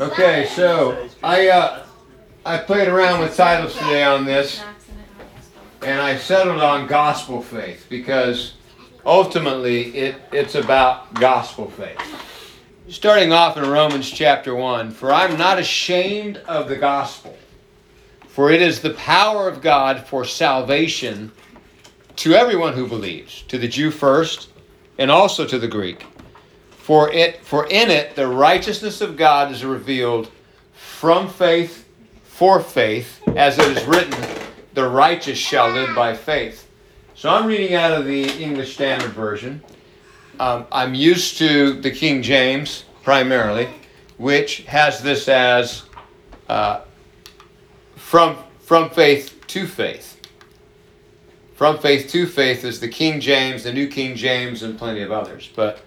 Okay, so I uh, I played around with titles today on this, and I settled on gospel faith because ultimately it, it's about gospel faith. Starting off in Romans chapter 1 For I'm not ashamed of the gospel, for it is the power of God for salvation to everyone who believes, to the Jew first, and also to the Greek. For it for in it the righteousness of God is revealed from faith for faith, as it is written, the righteous shall live by faith. So I'm reading out of the English Standard Version. Um, I'm used to the King James primarily, which has this as uh, from from faith to faith. From faith to faith is the King James, the New King James, and plenty of others. But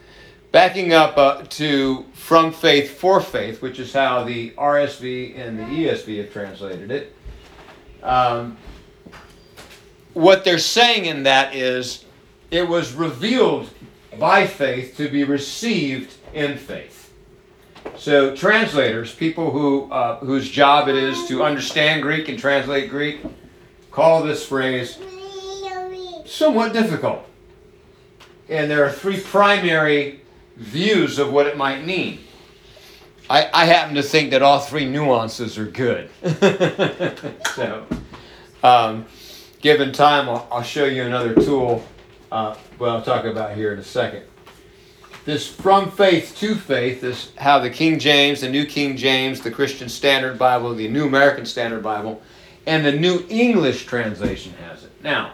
Backing up uh, to from faith for faith, which is how the RSV and the ESV have translated it. Um, what they're saying in that is it was revealed by faith to be received in faith. So translators, people who uh, whose job it is to understand Greek and translate Greek, call this phrase somewhat difficult. And there are three primary views of what it might mean. I, I happen to think that all three nuances are good. so, um, given time, I'll, I'll, show you another tool, uh, what I'll talk about here in a second. This from faith to faith is how the King James, the New King James, the Christian Standard Bible, the New American Standard Bible, and the New English translation has it. Now,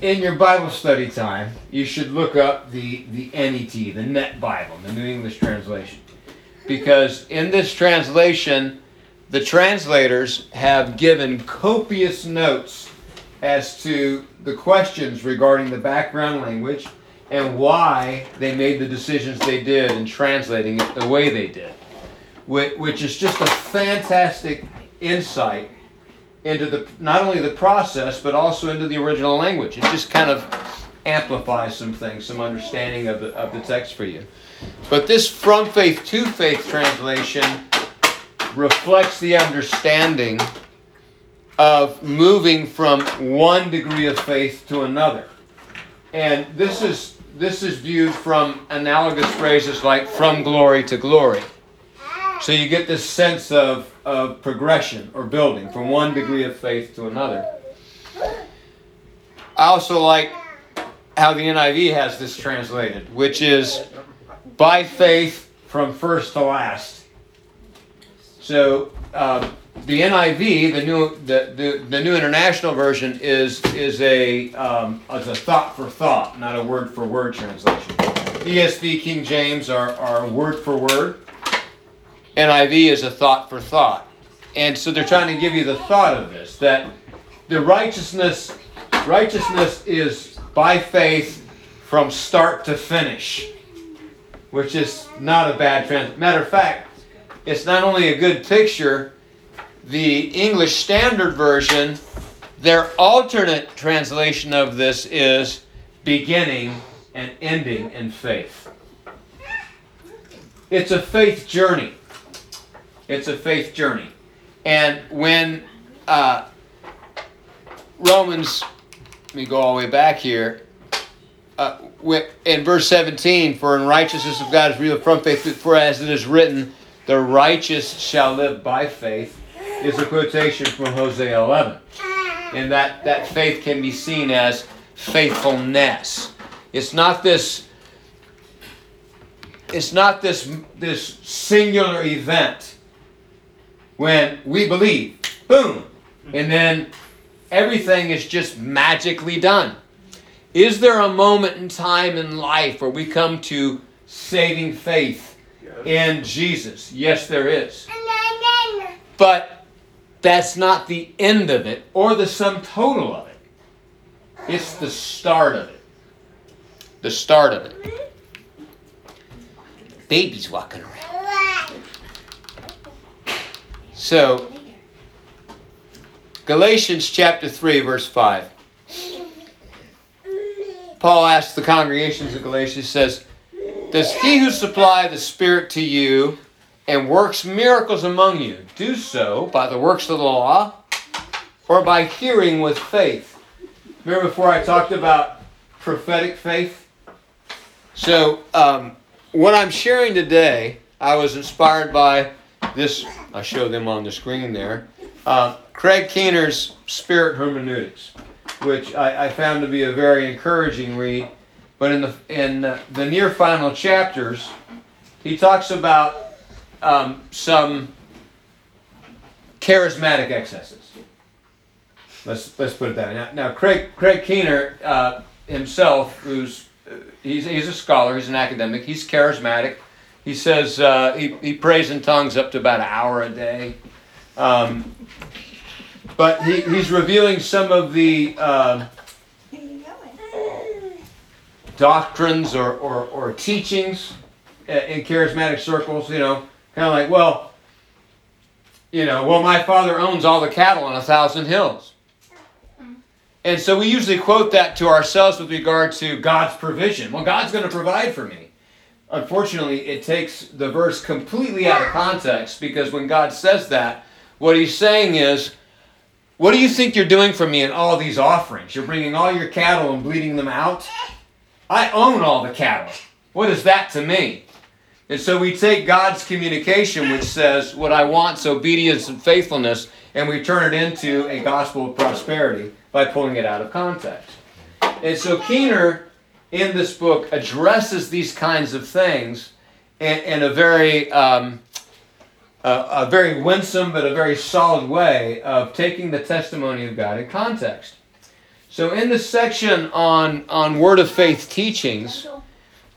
in your Bible study time, you should look up the, the NET, the Net Bible, the New English Translation. Because in this translation, the translators have given copious notes as to the questions regarding the background language and why they made the decisions they did in translating it the way they did, which is just a fantastic insight into the not only the process but also into the original language. It just kind of amplifies some things, some understanding of the, of the text for you. But this from faith to faith translation reflects the understanding of moving from one degree of faith to another. And this is this is viewed from analogous phrases like from glory to glory. So you get this sense of, of progression or building from one degree of faith to another. I also like how the NIV has this translated, which is by faith from first to last. So uh, the NIV, the new the, the, the new international version, is is a um, as a thought for thought, not a word for word translation. ESV, King James are, are word for word. NIV is a thought for thought. And so they're trying to give you the thought of this that the righteousness righteousness is by faith from start to finish, which is not a bad trans. Matter of fact, it's not only a good picture. The English Standard Version, their alternate translation of this is beginning and ending in faith. It's a faith journey. It's a faith journey. And when uh, Romans, let me go all the way back here. Uh, in verse 17, for in righteousness of God is real from faith, for as it is written, the righteous shall live by faith, is a quotation from Hosea 11. And that, that faith can be seen as faithfulness. It's not this it's not this this singular event when we believe. Boom. And then everything is just magically done. Is there a moment in time in life where we come to saving faith in Jesus? Yes, there is. But that's not the end of it or the sum total of it. It's the start of it. The start of it. Babies walking around. So, Galatians chapter 3, verse 5. Paul asks the congregations of Galatia, says, Does he who supply the Spirit to you and works miracles among you do so by the works of the law or by hearing with faith? Remember before I talked about prophetic faith? So, um, what I'm sharing today, I was inspired by this. I show them on the screen there. Uh, Craig Keener's Spirit Hermeneutics, which I, I, found to be a very encouraging read. But in the in the near final chapters, he talks about um, some charismatic excesses. Let's let's put it that way. Now, now Craig Craig Keener uh, himself, who's uh, he's he's a scholar, he's an academic, he's charismatic. He says uh, he, he prays in tongues up to about an hour a day. Um, but he, he's revealing some of the uh, doctrines or, or, or teachings in charismatic circles, you know, kind of like, well, you know, well, my father owns all the cattle on a thousand hills. And so we usually quote that to ourselves with regard to God's provision. Well, God's going to provide for me. Unfortunately, it takes the verse completely out of context because when God says that, what he's saying is, What do you think you're doing for me in all these offerings? You're bringing all your cattle and bleeding them out? I own all the cattle. What is that to me? And so we take God's communication, which says, What I want is obedience and faithfulness, and we turn it into a gospel of prosperity by pulling it out of context. And so Keener, in this book, addresses these kinds of things in, in a very um, a, a very winsome but a very solid way of taking the testimony of God in context. So, in the section on, on Word of Faith teachings,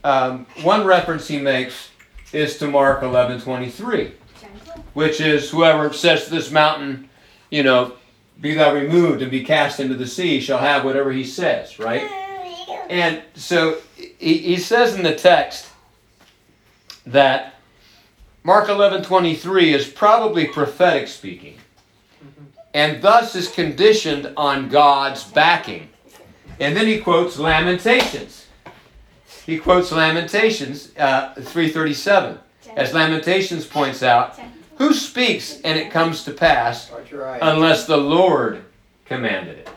um, one reference he makes is to Mark 11 23, which is whoever says to this mountain, you know, be thou removed and be cast into the sea, shall have whatever he says, right? And so he, he says in the text that Mark 11 23 is probably prophetic speaking, and thus is conditioned on God's backing. And then he quotes Lamentations. He quotes Lamentations uh, 337. As Lamentations points out, who speaks and it comes to pass unless the Lord commanded it?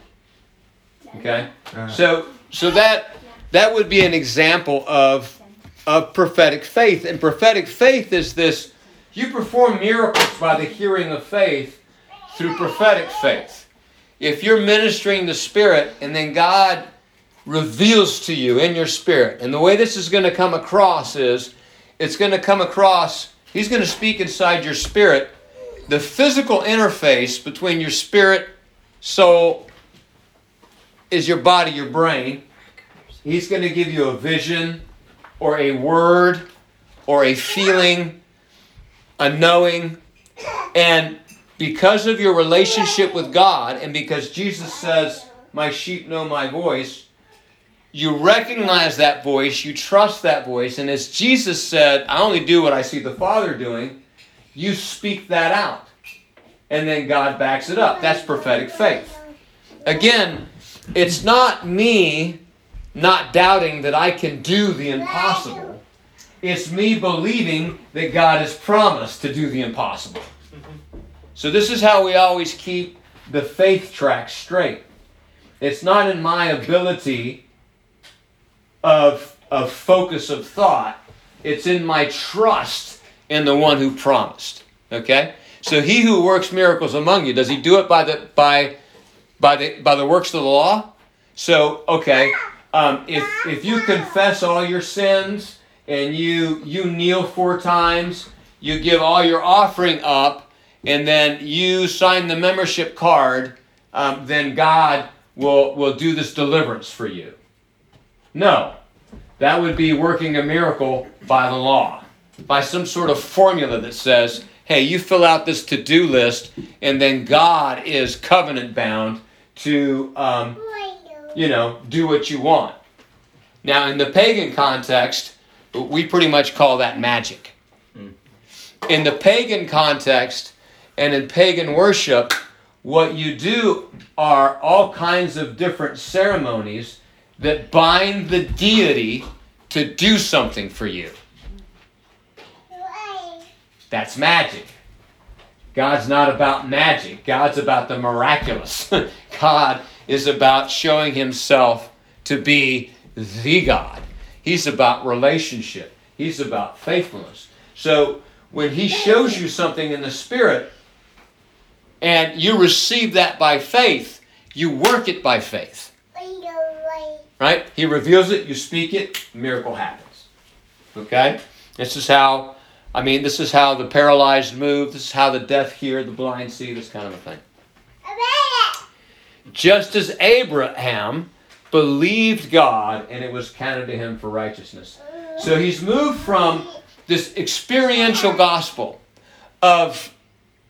Okay? So so that that would be an example of of prophetic faith. And prophetic faith is this you perform miracles by the hearing of faith through prophetic faith. If you're ministering the Spirit and then God reveals to you in your spirit, and the way this is going to come across is it's going to come across, He's going to speak inside your spirit. The physical interface between your spirit, soul, is your body, your brain. He's going to give you a vision, or a word or a feeling, a knowing. And because of your relationship with God, and because Jesus says, My sheep know my voice, you recognize that voice, you trust that voice, and as Jesus said, I only do what I see the Father doing, you speak that out. And then God backs it up. That's prophetic faith. Again, it's not me not doubting that I can do the impossible. It's me believing that God has promised to do the impossible. So, this is how we always keep the faith track straight. It's not in my ability of, of focus of thought, it's in my trust in the one who promised. Okay? So, he who works miracles among you, does he do it by the, by, by the, by the works of the law? So, okay, um, if, if you confess all your sins and you, you kneel four times, you give all your offering up, and then you sign the membership card, um, then God will, will do this deliverance for you. No. That would be working a miracle by the law, by some sort of formula that says, hey, you fill out this to do list, and then God is covenant bound to um, you know, do what you want. Now, in the pagan context, we pretty much call that magic. Mm. In the pagan context and in pagan worship, what you do are all kinds of different ceremonies that bind the deity to do something for you. That's magic. God's not about magic. God's about the miraculous. God is about showing himself to be the God. He's about relationship. He's about faithfulness. So when he shows you something in the spirit and you receive that by faith, you work it by faith. Right? He reveals it, you speak it, miracle happens. Okay? This is how I mean, this is how the paralyzed move, this is how the deaf hear, the blind see, this kind of a thing. Just as Abraham believed God and it was counted to him for righteousness. So he's moved from this experiential gospel of,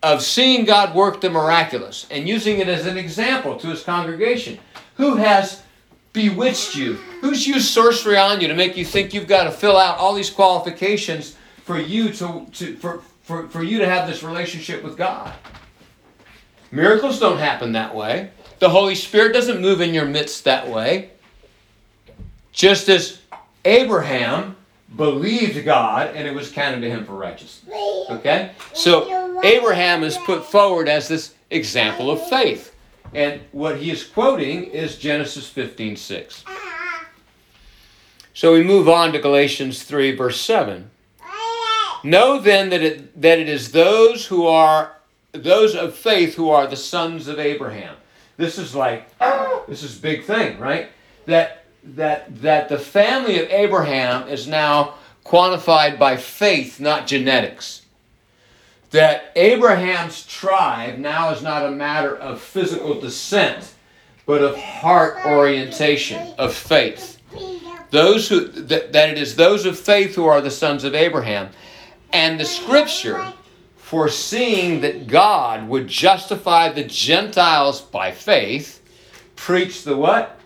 of seeing God work the miraculous and using it as an example to his congregation. Who has bewitched you? Who's used sorcery on you to make you think you've got to fill out all these qualifications for you to, to for, for, for you to have this relationship with God. Miracles don't happen that way. The Holy Spirit doesn't move in your midst that way. Just as Abraham believed God and it was counted to him for righteousness. Okay? So Abraham is put forward as this example of faith. And what he is quoting is Genesis 15 6. So we move on to Galatians 3, verse 7. Know then that it, that it is those who are those of faith who are the sons of Abraham. This is like this is big thing, right? That that that the family of Abraham is now quantified by faith, not genetics. That Abraham's tribe now is not a matter of physical descent, but of heart orientation, of faith. Those who that, that it is those of faith who are the sons of Abraham. And the scripture, foreseeing that God would justify the Gentiles by faith, preached the what?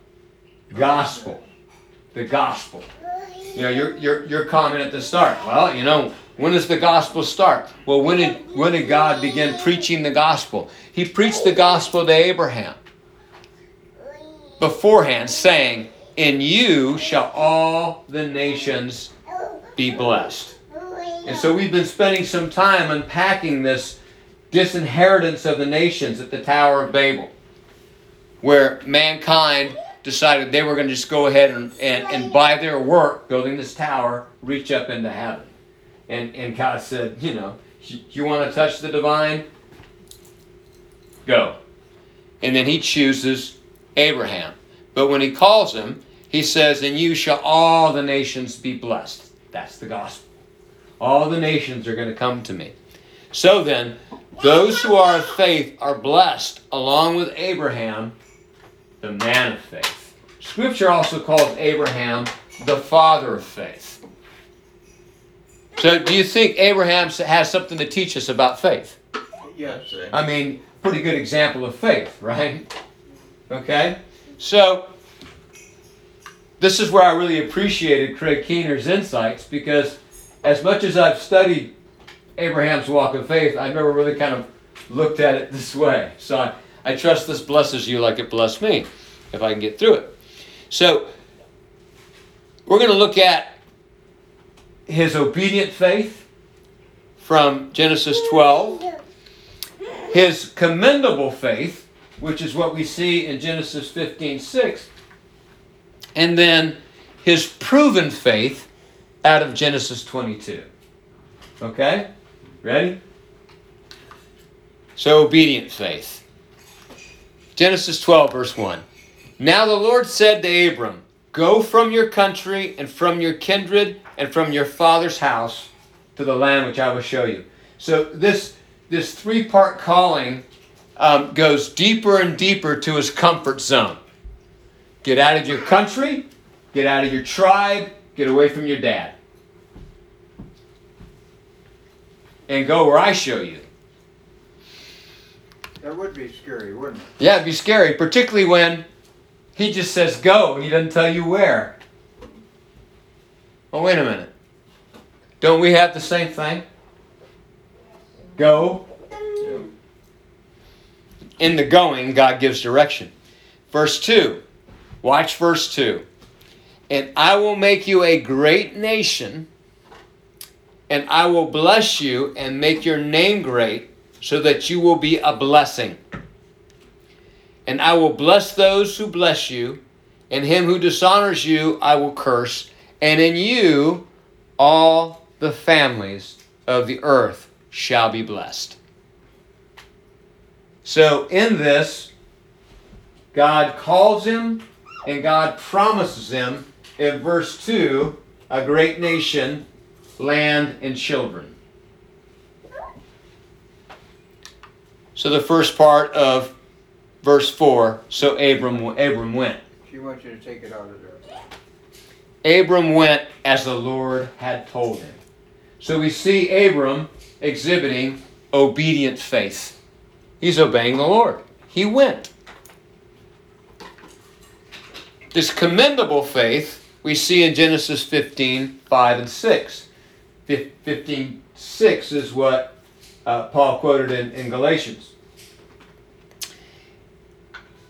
Gospel. The gospel. You know, your, your, your comment at the start. Well, you know, when does the gospel start? Well, when did, when did God begin preaching the gospel? He preached the gospel to Abraham beforehand, saying, In you shall all the nations be blessed. And so we've been spending some time unpacking this disinheritance of the nations at the Tower of Babel, where mankind decided they were going to just go ahead and, and, and by their work, building this tower, reach up into heaven. And, and God said, you know, you want to touch the divine? Go. And then he chooses Abraham. But when he calls him, he says, And you shall all the nations be blessed. That's the gospel. All the nations are going to come to me. So then, those who are of faith are blessed, along with Abraham, the man of faith. Scripture also calls Abraham the father of faith. So, do you think Abraham has something to teach us about faith? Yes. I mean, pretty good example of faith, right? Okay? So, this is where I really appreciated Craig Keener's insights because as much as I've studied Abraham's walk of faith, I've never really kind of looked at it this way. So I, I trust this blesses you like it blessed me, if I can get through it. So we're going to look at his obedient faith from Genesis 12, his commendable faith, which is what we see in Genesis 15 6, and then his proven faith out of Genesis 22. Okay? Ready? So, obedient faith. Genesis 12, verse 1. Now the Lord said to Abram, Go from your country and from your kindred and from your father's house to the land which I will show you. So, this, this three part calling um, goes deeper and deeper to his comfort zone. Get out of your country, get out of your tribe, get away from your dad. And go where I show you. That would be scary, wouldn't it? Yeah, it'd be scary, particularly when he just says go and he doesn't tell you where. Oh, wait a minute. Don't we have the same thing? Go. In the going, God gives direction. Verse 2. Watch verse 2. and I will make you a great nation, and I will bless you and make your name great, so that you will be a blessing. And I will bless those who bless you, and him who dishonors you I will curse, and in you all the families of the earth shall be blessed. So, in this, God calls him and God promises him in verse 2 a great nation, land, and children. So, the first part of verse 4 so Abram, Abram went. She wants you to take it out of there. Abram went as the Lord had told him. So we see Abram exhibiting obedient faith. He's obeying the Lord. He went. This commendable faith we see in Genesis 15 5 and 6. 15 6 is what uh, Paul quoted in, in Galatians.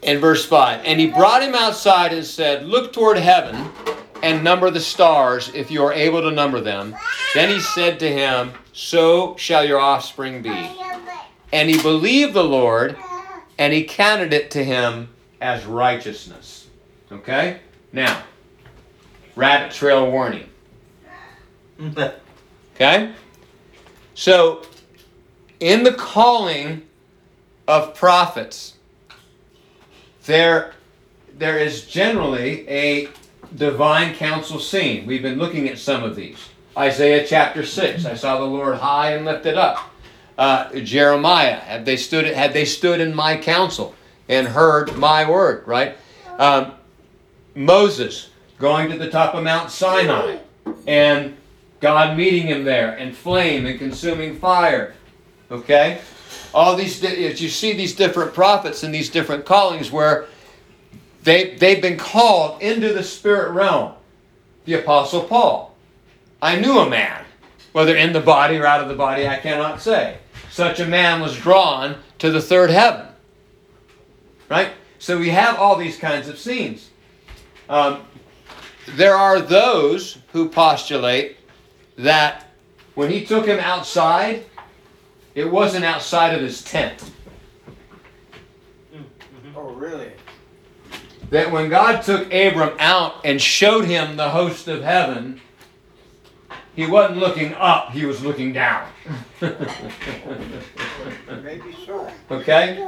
In verse 5, and he brought him outside and said, Look toward heaven and number the stars if you are able to number them. Then he said to him, So shall your offspring be. And he believed the Lord, and he counted it to him as righteousness. Okay? Now, rabbit trail warning. okay? So, in the calling of prophets, there, there is generally a divine council scene. We've been looking at some of these. Isaiah chapter 6, I saw the Lord high and lifted up uh, Jeremiah, had they stood had they stood in my counsel and heard my word, right? Um, Moses going to the top of Mount Sinai and God meeting him there and flame and consuming fire. Okay? All these you see these different prophets and these different callings where they they've been called into the spirit realm. The apostle Paul. I knew a man, whether in the body or out of the body, I cannot say such a man was drawn to the third heaven. Right? So we have all these kinds of scenes. Um, there are those who postulate that when he took him outside, it wasn't outside of his tent. Mm-hmm. Oh, really? That when God took Abram out and showed him the host of heaven, he wasn't looking up, he was looking down. Maybe so. Okay?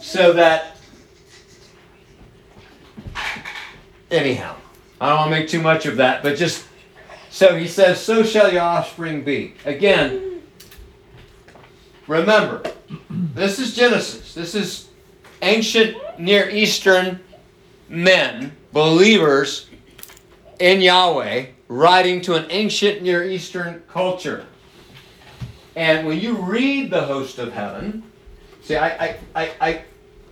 So that. Anyhow, I don't want to make too much of that, but just. So he says, So shall your offspring be. Again, remember, this is Genesis. This is ancient Near Eastern men, believers in Yahweh, writing to an ancient Near Eastern culture. And when you read the host of heaven, see, I, I, I, I,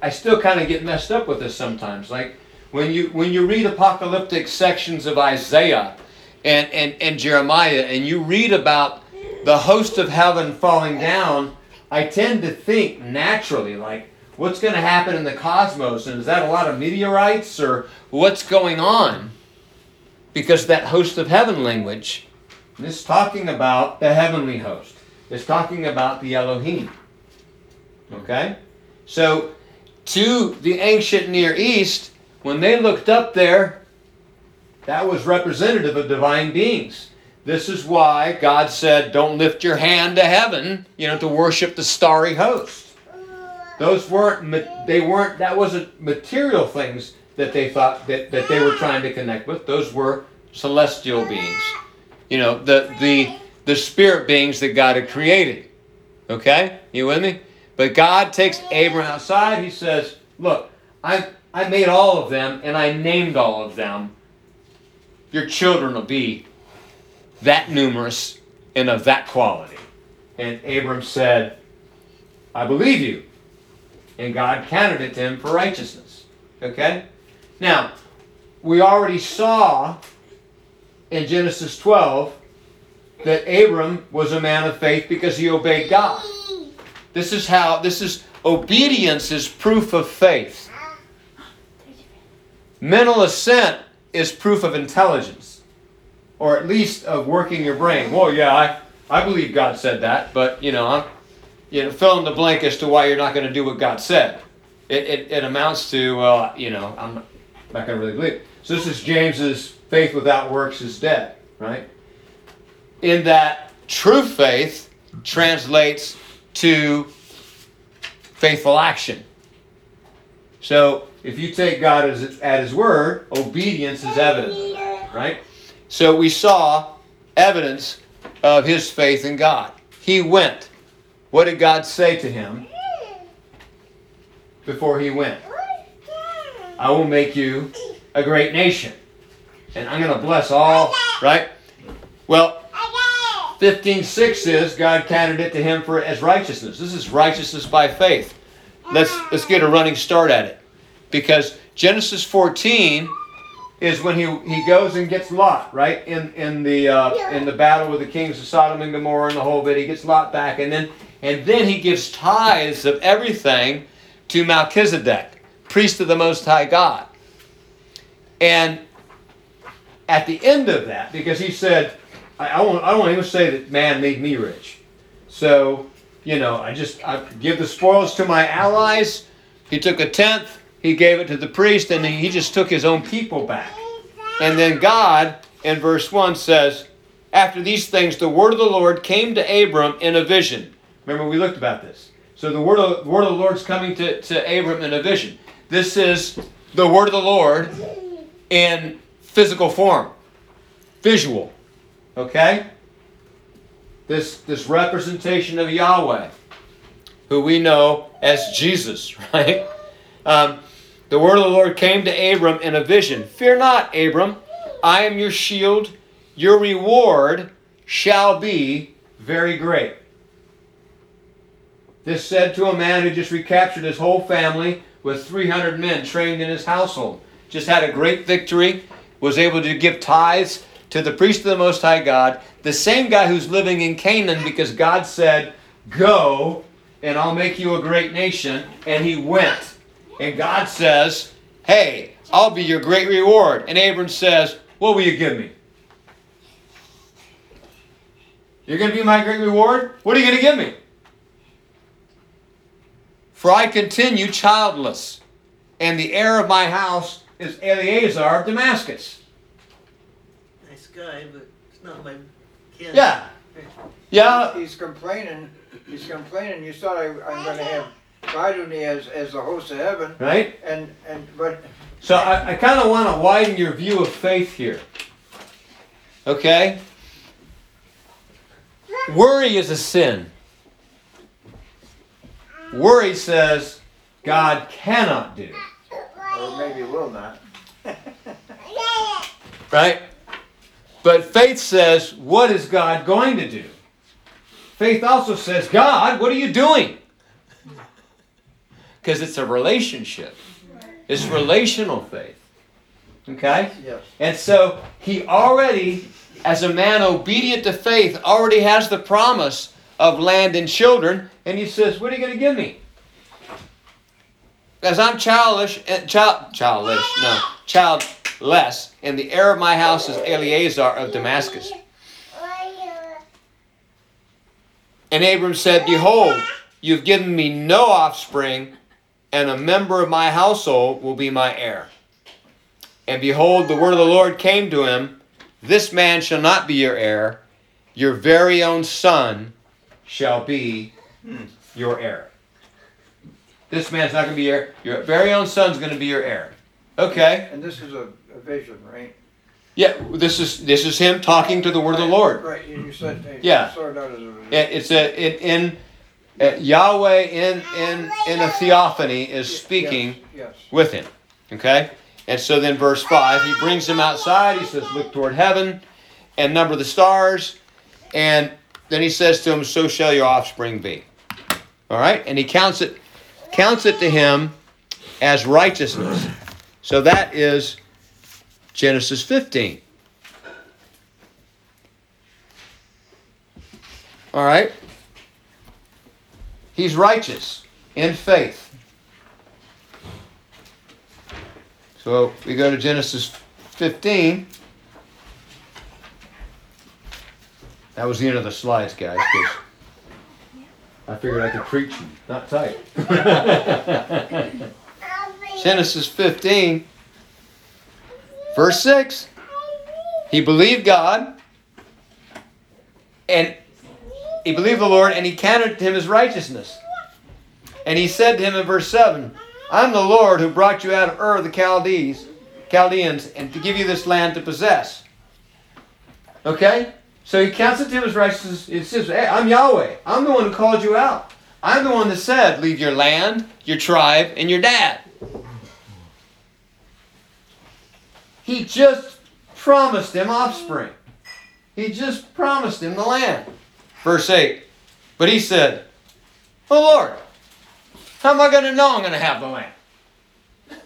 I still kind of get messed up with this sometimes. Like when you when you read apocalyptic sections of Isaiah and, and, and Jeremiah, and you read about the host of heaven falling down, I tend to think naturally, like, what's going to happen in the cosmos? And is that a lot of meteorites or what's going on? Because that host of heaven language is talking about the heavenly host is talking about the Elohim. Okay? So, to the ancient Near East, when they looked up there, that was representative of divine beings. This is why God said, don't lift your hand to heaven, you know, to worship the starry host. Those weren't, they weren't, that wasn't material things that they thought that, that they were trying to connect with. Those were celestial beings. You know, the, the, the spirit beings that God had created. Okay? You with me? But God takes Abram outside. He says, Look, I, I made all of them and I named all of them. Your children will be that numerous and of that quality. And Abram said, I believe you. And God counted it to him for righteousness. Okay? Now, we already saw in Genesis 12 that Abram was a man of faith because he obeyed God. This is how, this is, obedience is proof of faith. Mental assent is proof of intelligence, or at least of working your brain. Well, yeah, I, I believe God said that, but you know, I'm, you know, fill in the blank as to why you're not going to do what God said. It, it, it amounts to, well, you know, I'm not going to really believe. So this is James's faith without works is dead, right? In that true faith translates to faithful action. So if you take God at His word, obedience is evidence, right? So we saw evidence of his faith in God. He went. What did God say to him before he went? I will make you a great nation. And I'm going to bless all, right? Well, 15:6 is God counted it to him for as righteousness. This is righteousness by faith. Let's let's get a running start at it. Because Genesis 14 is when he he goes and gets Lot, right? In in the uh, in the battle with the kings of Sodom and Gomorrah and the whole bit. He gets Lot back and then and then he gives tithes of everything to Melchizedek, priest of the most high God. And at the end of that, because he said, I, I won't, I won't even say that man made me rich. So, you know, I just I give the spoils to my allies. He took a tenth, he gave it to the priest, and he just took his own people back. And then God, in verse 1, says, After these things, the word of the Lord came to Abram in a vision. Remember, we looked about this. So the word of, the word of the Lord's coming to, to Abram in a vision. This is the word of the Lord in physical form, visual. Okay? This, this representation of Yahweh, who we know as Jesus, right? Um, the word of the Lord came to Abram in a vision Fear not, Abram, I am your shield. Your reward shall be very great. This said to a man who just recaptured his whole family with 300 men trained in his household. Just had a great victory, was able to give tithes to the priest of the Most High God, the same guy who's living in Canaan because God said, Go and I'll make you a great nation. And he went. And God says, Hey, I'll be your great reward. And Abram says, What will you give me? You're going to be my great reward? What are you going to give me? For I continue childless, and the heir of my house is Eliezer of Damascus Nice guy, but it's not my kid. Yeah. Yeah. He's complaining. He's complaining. You thought I, I'm going to have Biduni as as the host of heaven, right? And and but. So I, I kind of want to widen your view of faith here. Okay. Worry is a sin. Worry says God cannot do. Or maybe will not. right? But faith says, what is God going to do? Faith also says, God, what are you doing? Because it's a relationship. It's relational faith. Okay? Yes. And so he already, as a man obedient to faith, already has the promise of land and children, and he says, What are you going to give me? As I'm childish, eh, child, childish, no, child, less, and the heir of my house is Eliezer of Damascus. And Abram said, Behold, you've given me no offspring, and a member of my household will be my heir. And behold, the word of the Lord came to him This man shall not be your heir, your very own son shall be your heir. This man's not going to be your heir. Your very own son's going to be your heir. Okay. And this is a a vision, right? Yeah, this is this is him talking to the word of the Lord. Right, you said yeah. It's a it, in Uh, Yahweh in in in a theophany is speaking yes, yes. with him. Okay, and so then verse five, he brings him outside. He says, "Look toward heaven, and number the stars," and then he says to him, "So shall your offspring be." All right, and he counts it counts it to him as righteousness. So that is Genesis 15. All right? He's righteous in faith. So we go to Genesis 15. That was the end of the slides, guys. I figured I could preach you, not type. Genesis 15, verse 6. He believed God, and he believed the Lord, and he counted to him as righteousness. And he said to him in verse 7, I'm the Lord who brought you out of Ur of the Chaldees, Chaldeans, and to give you this land to possess. Okay? So he counts it to him as righteousness. It says, hey, I'm Yahweh. I'm the one who called you out. I'm the one that said, leave your land, your tribe, and your dad. He just promised him offspring. He just promised him the land. Verse 8. But he said, Oh Lord, how am I going to know I'm going to have the land?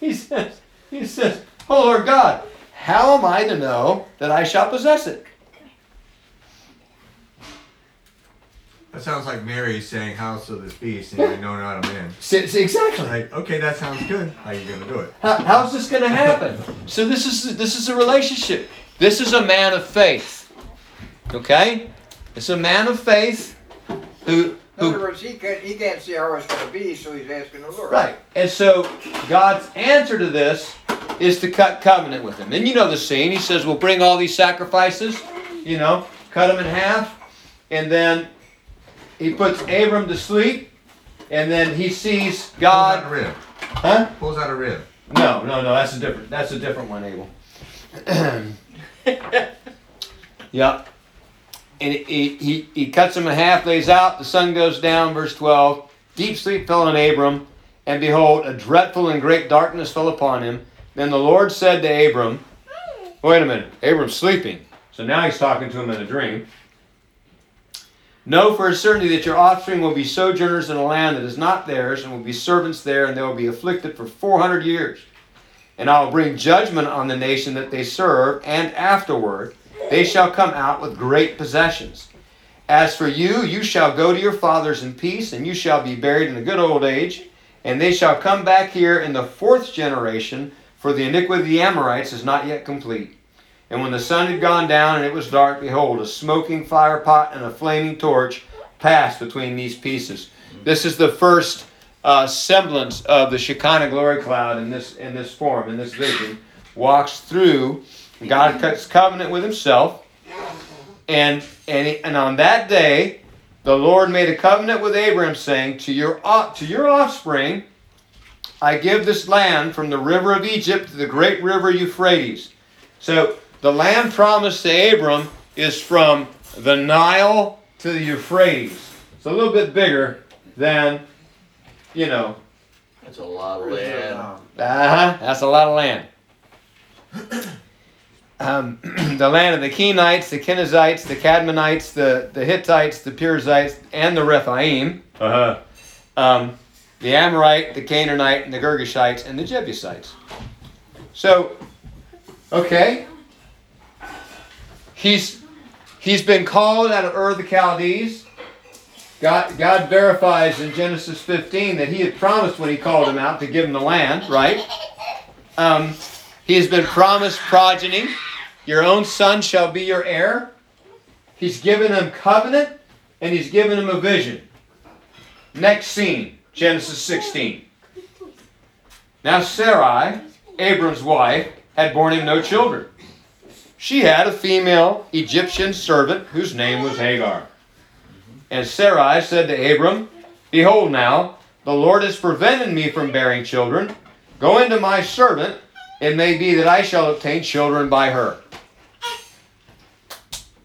he says, he says, Oh Lord God, how am I to know that I shall possess it? That sounds like Mary saying, "House of this beast," and you know not a man. Exactly. Like, okay, that sounds good. How are you gonna do it? How, how's this going to happen? So this is this is a relationship. This is a man of faith. Okay, it's a man of faith who In other words, he can't, he can't see how it's gonna be, so he's asking the Lord. right. And so God's answer to this is to cut covenant with him. And you know the scene. He says, "We'll bring all these sacrifices. You know, cut them in half, and then he puts Abram to sleep, and then he sees God. Pulls out a God. rib. Huh? Pulls out a rib. No, no, no. That's a different. That's a different one, Abel. yep. And he, he, he cuts him in half, lays out. The sun goes down. Verse twelve. Deep sleep fell on Abram, and behold, a dreadful and great darkness fell upon him. Then the Lord said to Abram, "Wait a minute. Abram's sleeping. So now he's talking to him in a dream." Know for a certainty that your offspring will be sojourners in a land that is not theirs, and will be servants there, and they will be afflicted for four hundred years. And I will bring judgment on the nation that they serve, and afterward they shall come out with great possessions. As for you, you shall go to your fathers in peace, and you shall be buried in a good old age. And they shall come back here in the fourth generation, for the iniquity of the Amorites is not yet complete. And when the sun had gone down and it was dark, behold, a smoking fire pot and a flaming torch passed between these pieces. This is the first uh, semblance of the Shekinah glory cloud in this in this form, in this vision. Walks through. God cuts covenant with Himself, and and he- and on that day, the Lord made a covenant with Abraham, saying, "To your to your offspring, I give this land from the river of Egypt to the great river Euphrates." So the land promised to Abram is from the Nile to the Euphrates. It's a little bit bigger than, you know, That's a lot of land. uh-huh, that's a lot of land. Um, the land of the Kenites, the Kenizzites, the Cadmonites, the, the Hittites, the Perizzites, and the Rephaim. Uh-huh. Um, the Amorite, the Canaanite, and the Girgashites, and the Jebusites. So, okay. He's he's been called out of Ur of the Chaldees. God, God verifies in Genesis 15 that he had promised when he called him out to give him the land, right? Um, he has been promised progeny. Your own son shall be your heir. He's given him covenant and he's given him a vision. Next scene, Genesis 16. Now Sarai, Abram's wife, had borne him no children. She had a female Egyptian servant whose name was Hagar. And Sarai said to Abram, Behold now, the Lord has prevented me from bearing children. Go into my servant, it may be that I shall obtain children by her.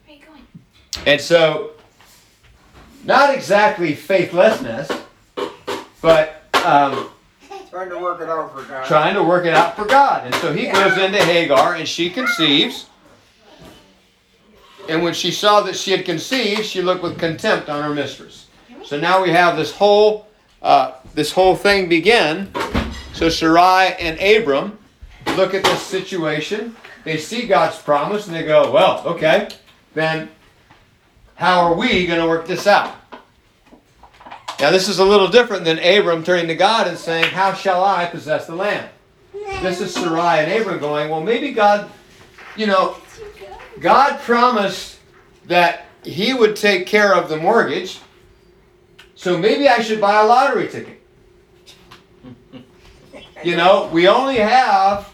Where are you going? And so, not exactly faithlessness, but um, Trying to work it out for God. trying to work it out for God. And so he goes into Hagar and she conceives. And when she saw that she had conceived, she looked with contempt on her mistress. So now we have this whole uh, this whole thing begin. So Sarai and Abram look at this situation. They see God's promise and they go, "Well, okay, then how are we going to work this out?" Now this is a little different than Abram turning to God and saying, "How shall I possess the land?" this is Sarai and Abram going, well, maybe God, you know, God promised that He would take care of the mortgage, so maybe I should buy a lottery ticket. You know, we only have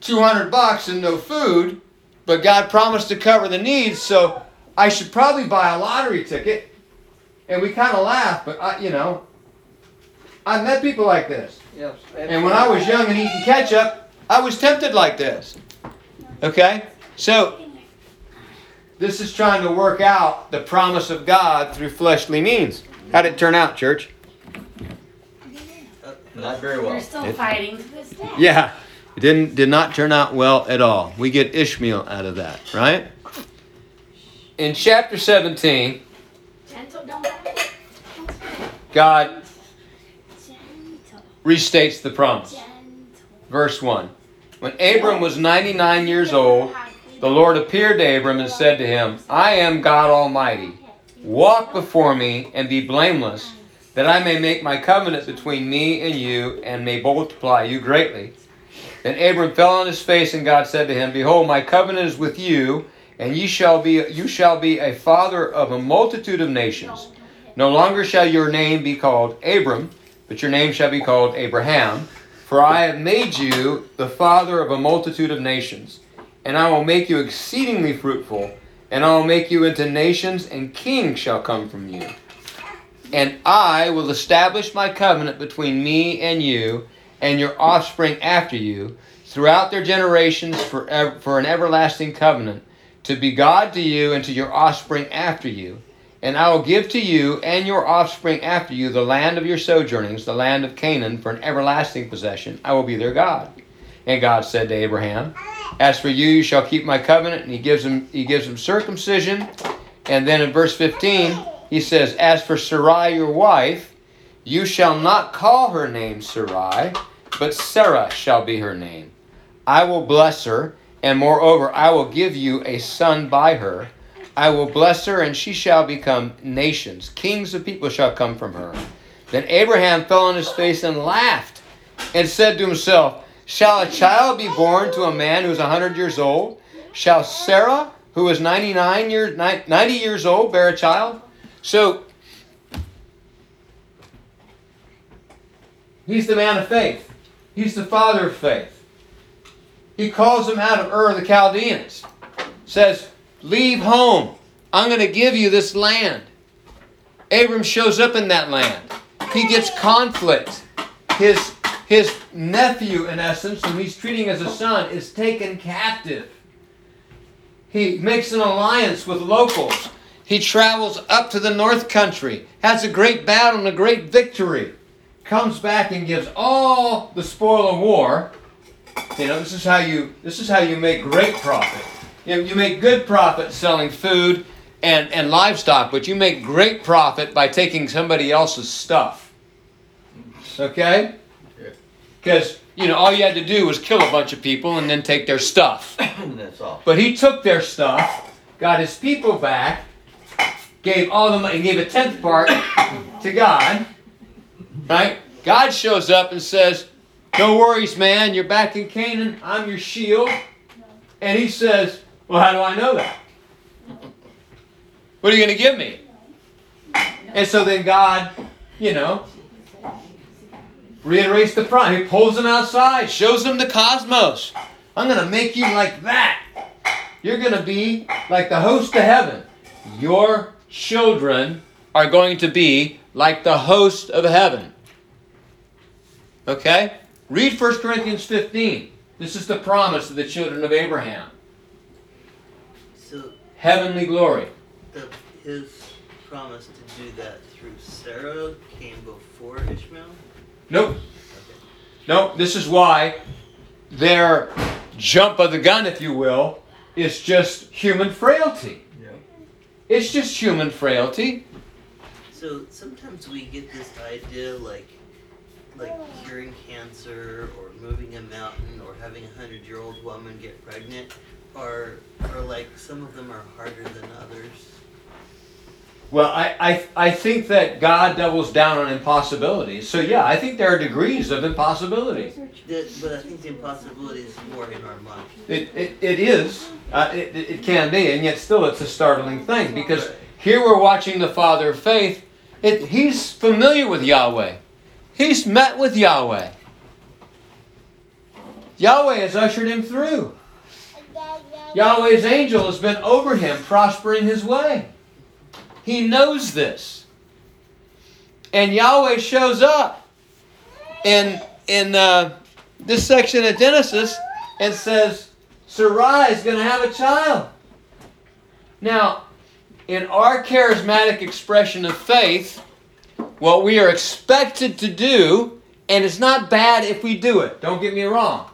200 bucks and no food, but God promised to cover the needs, so I should probably buy a lottery ticket. And we kind of laugh, but I, you know, I've met people like this. Yes. And when I was young and eating ketchup, I was tempted like this. Okay? So, this is trying to work out the promise of God through fleshly means. How'd it turn out, church? Uh, Not very well. We're well. still It- fighting to this day. Yeah. It didn't did not turn out well at all. We get Ishmael out of that, right? In chapter 17, Gentle, don't fight. God restates the promise. Verse 1. When Abram was 99 years old, the Lord appeared to Abram and said to him, I am God Almighty. Walk before me and be blameless, that I may make my covenant between me and you and may multiply you greatly. Then Abram fell on his face, and God said to him, Behold, my covenant is with you, and ye shall be you shall be a father of a multitude of nations. No longer shall your name be called Abram, but your name shall be called Abraham, for I have made you the father of a multitude of nations, and I will make you exceedingly fruitful, and I will make you into nations, and kings shall come from you. And I will establish my covenant between me and you, and your offspring after you, throughout their generations for, for an everlasting covenant, to be God to you and to your offspring after you. And I will give to you and your offspring after you the land of your sojournings, the land of Canaan, for an everlasting possession. I will be their God. And God said to Abraham, As for you, you shall keep my covenant. And he gives him he gives him circumcision. And then in verse 15, he says, As for Sarai your wife, you shall not call her name Sarai, but Sarah shall be her name. I will bless her, and moreover, I will give you a son by her. I will bless her, and she shall become nations. Kings of people shall come from her. Then Abraham fell on his face and laughed, and said to himself, Shall a child be born to a man who is a hundred years old? Shall Sarah, who is 99 years, 90 years old, bear a child? So, he's the man of faith. He's the father of faith. He calls them out of Ur the Chaldeans. Says, Leave home. I'm going to give you this land. Abram shows up in that land. He gets conflict. His, his nephew, in essence, whom he's treating as a son, is taken captive. He makes an alliance with locals. He travels up to the north country, has a great battle and a great victory, comes back and gives all the spoil of war. You know, this is how you this is how you make great profit. You, know, you make good profit selling food and, and livestock, but you make great profit by taking somebody else's stuff. Okay? Because you know all you had to do was kill a bunch of people and then take their stuff. That's all. But he took their stuff, got his people back, gave all the money, gave a tenth part to God. Right? God shows up and says, No worries, man, you're back in Canaan, I'm your shield. And he says, Well, how do I know that? What are you going to give me? And so then God, you know, reiterates the promise. He pulls them outside, shows them the cosmos. I'm going to make you like that. You're going to be like the host of heaven. Your children are going to be like the host of heaven. Okay? Read 1 Corinthians 15. This is the promise of the children of Abraham. So Heavenly glory. the, his promise to do that through Sarah came before Ishmael? Nope. Nope. This is why their jump of the gun, if you will, is just human frailty. Yeah. It's just human frailty. So sometimes we get this idea like like curing cancer or moving a mountain or having a hundred year old woman get pregnant are are like some of them are harder than others. Well, I, I, I think that God doubles down on impossibilities. So, yeah, I think there are degrees of impossibility. That- but I think the impossibility is more in our mind. It, it, it is. Uh, it, it it can be, and yet still it's a startling thing because here we're watching the Father of faith. It, he's familiar with Yahweh, he's met with Yahweh. Yahweh has ushered him through. Yahweh's angel has been over him, prospering his way. He knows this. And Yahweh shows up in, in uh, this section of Genesis and says, Sarai is going to have a child. Now, in our charismatic expression of faith, what we are expected to do, and it's not bad if we do it, don't get me wrong,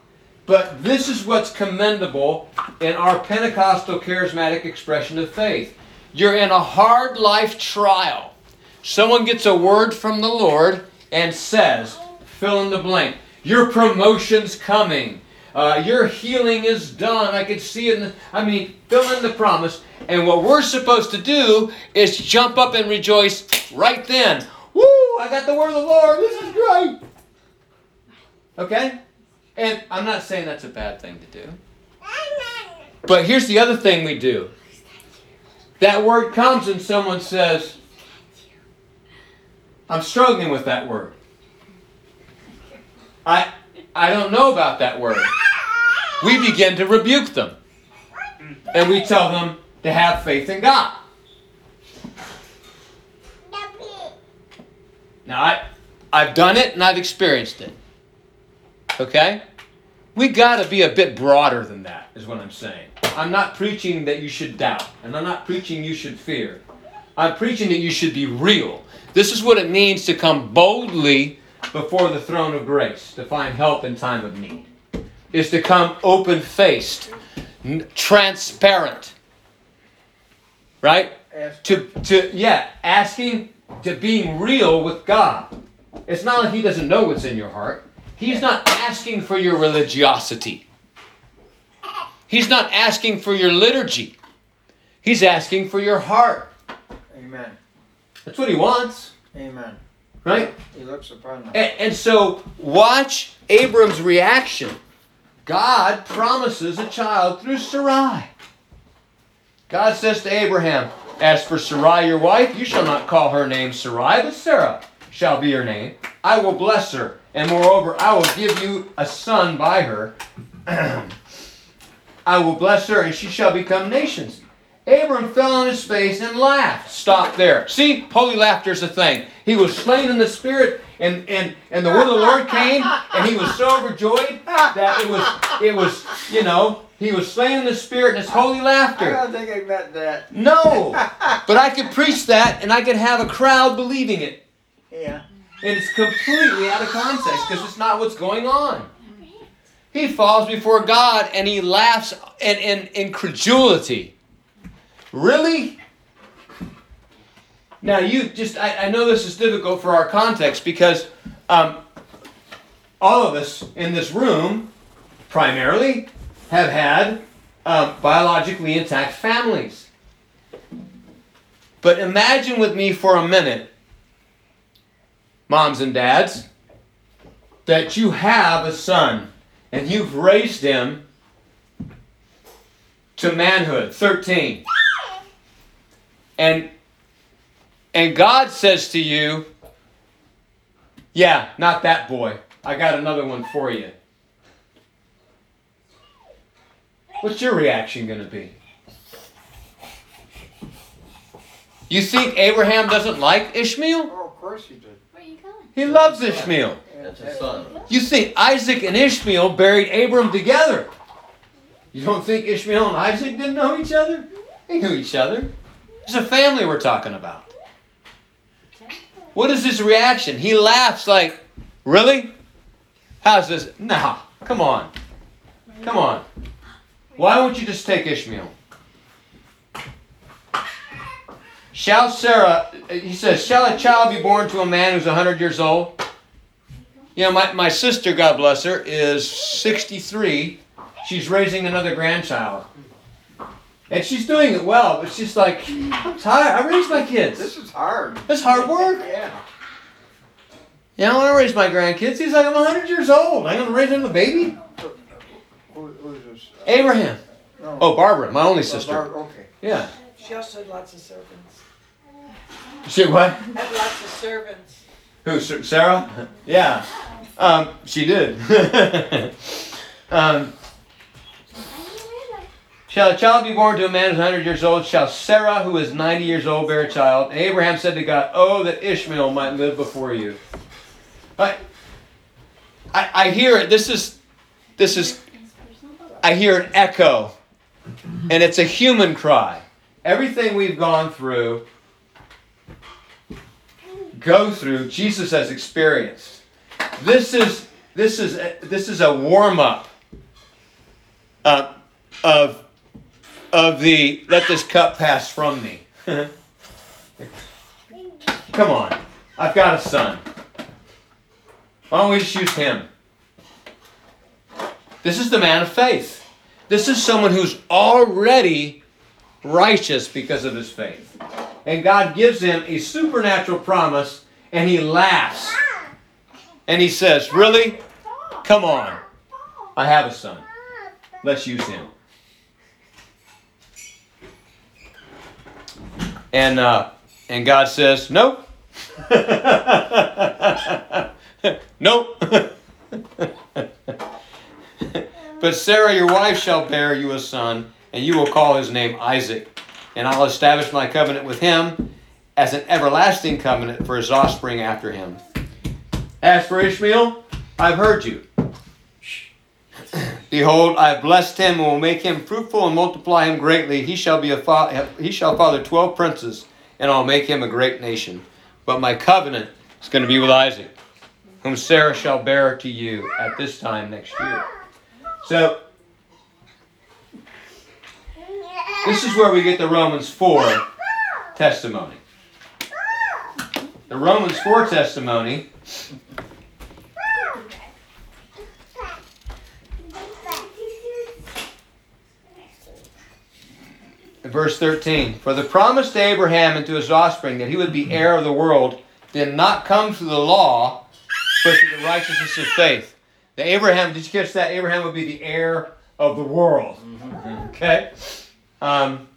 but this is what's commendable in our Pentecostal charismatic expression of faith. You're in a hard life trial. Someone gets a word from the Lord and says, fill in the blank, your promotion's coming. Uh, your healing is done. I can see it. The, I mean, fill in the promise. And what we're supposed to do is jump up and rejoice right then. Woo! I got the word of the Lord. This is great. Okay? And I'm not saying that's a bad thing to do. But here's the other thing we do. That word comes and someone says, I'm struggling with that word. I I don't know about that word. We begin to rebuke them. And we tell them to have faith in God. Now I I've done it and I've experienced it. Okay? We got to be a bit broader than that, is what I'm saying. I'm not preaching that you should doubt, and I'm not preaching you should fear. I'm preaching that you should be real. This is what it means to come boldly before the throne of grace to find help in time of need. Is to come open faced, transparent. Right? To, to, yeah, asking to being real with God. It's not like He doesn't know what's in your heart. He's not asking for your religiosity. He's not asking for your liturgy. He's asking for your heart. Amen. That's what he wants, Amen. right? He looks upon. And, and so, watch Abram's reaction. God promises a child through Sarai. God says to Abraham, As for Sarai your wife, you shall not call her name Sarai, but Sarah shall be her name. I will bless her, and moreover, I will give you a son by her. I will bless her, and she shall become nations. Abram fell on his face and laughed. Stop there. See, holy laughter is a thing. He was slain in the spirit, and, and, and the word of the Lord came, and he was so overjoyed that it was it was, you know, he was slain in the spirit in his holy laughter. I don't think I meant that. No! But I could preach that and I could have a crowd believing it. Yeah. And it's completely out of context because it's not what's going on. He falls before God and he laughs in, in incredulity. Really? Now, you just, I, I know this is difficult for our context because um, all of us in this room, primarily, have had um, biologically intact families. But imagine with me for a minute, moms and dads, that you have a son and you've raised him to manhood, 13. And and God says to you, yeah, not that boy. I got another one for you. What's your reaction going to be? You think Abraham doesn't like Ishmael? Oh, of course he did. Where are you going? He loves Ishmael. That's his son. You think Isaac and Ishmael buried Abram together? You don't think Ishmael and Isaac didn't know each other? They knew each other. It's a family we're talking about. What is his reaction? He laughs like, Really? How's this? Nah, come on. Come on. Why won't you just take Ishmael? Shall Sarah, he says, shall a child be born to a man who's 100 years old? You know, my, my sister, God bless her, is 63. She's raising another grandchild. And she's doing it well, but she's like, I'm tired. I raised my kids. This is hard. It's hard work. Yeah. You know, I raise my grandkids. He's like, I'm 100 years old. I'm going to raise him a baby? Who, who's this? Abraham. No. Oh, Barbara, my only Oh, sister. Bar- Okay. Yeah. She also had lots of servants. She what? Had lots of servants. Who, Sarah? Yeah. Um, she did. um, shall a child be born to a man who's 100 years old? Shall Sarah, who is 90 years old, bear a child? And Abraham said to God, Oh, that Ishmael might live before you. I, I, I hear it. This is, this is, I hear an echo. And it's a human cry. Everything we've gone through, go through, Jesus has experienced. This is this is this is a warm up uh, of of the let this cup pass from me. Come on, I've got a son. Why don't we just use him? This is the man of faith. This is someone who's already righteous because of his faith. And God gives him a supernatural promise, and he laughs. And he says, Really? Come on. I have a son. Let's use him. And uh, and God says, Nope. nope. but Sarah, your wife, shall bear you a son, and you will call his name Isaac. And I'll establish my covenant with him as an everlasting covenant for his offspring after him. As for Ishmael, I've heard you. Behold, I have blessed him and will make him fruitful and multiply him greatly. He shall be a fa- he shall father twelve princes, and I'll make him a great nation. But my covenant is going to be with Isaac, whom Sarah shall bear to you at this time next year. So this is where we get the Romans 4 testimony. The Romans 4 testimony verse 13 For the promise to Abraham and to his offspring that he would be heir of the world did not come through the law, but through the righteousness of faith. The Abraham, did you catch that? Abraham would be the heir of the world. Okay? Um,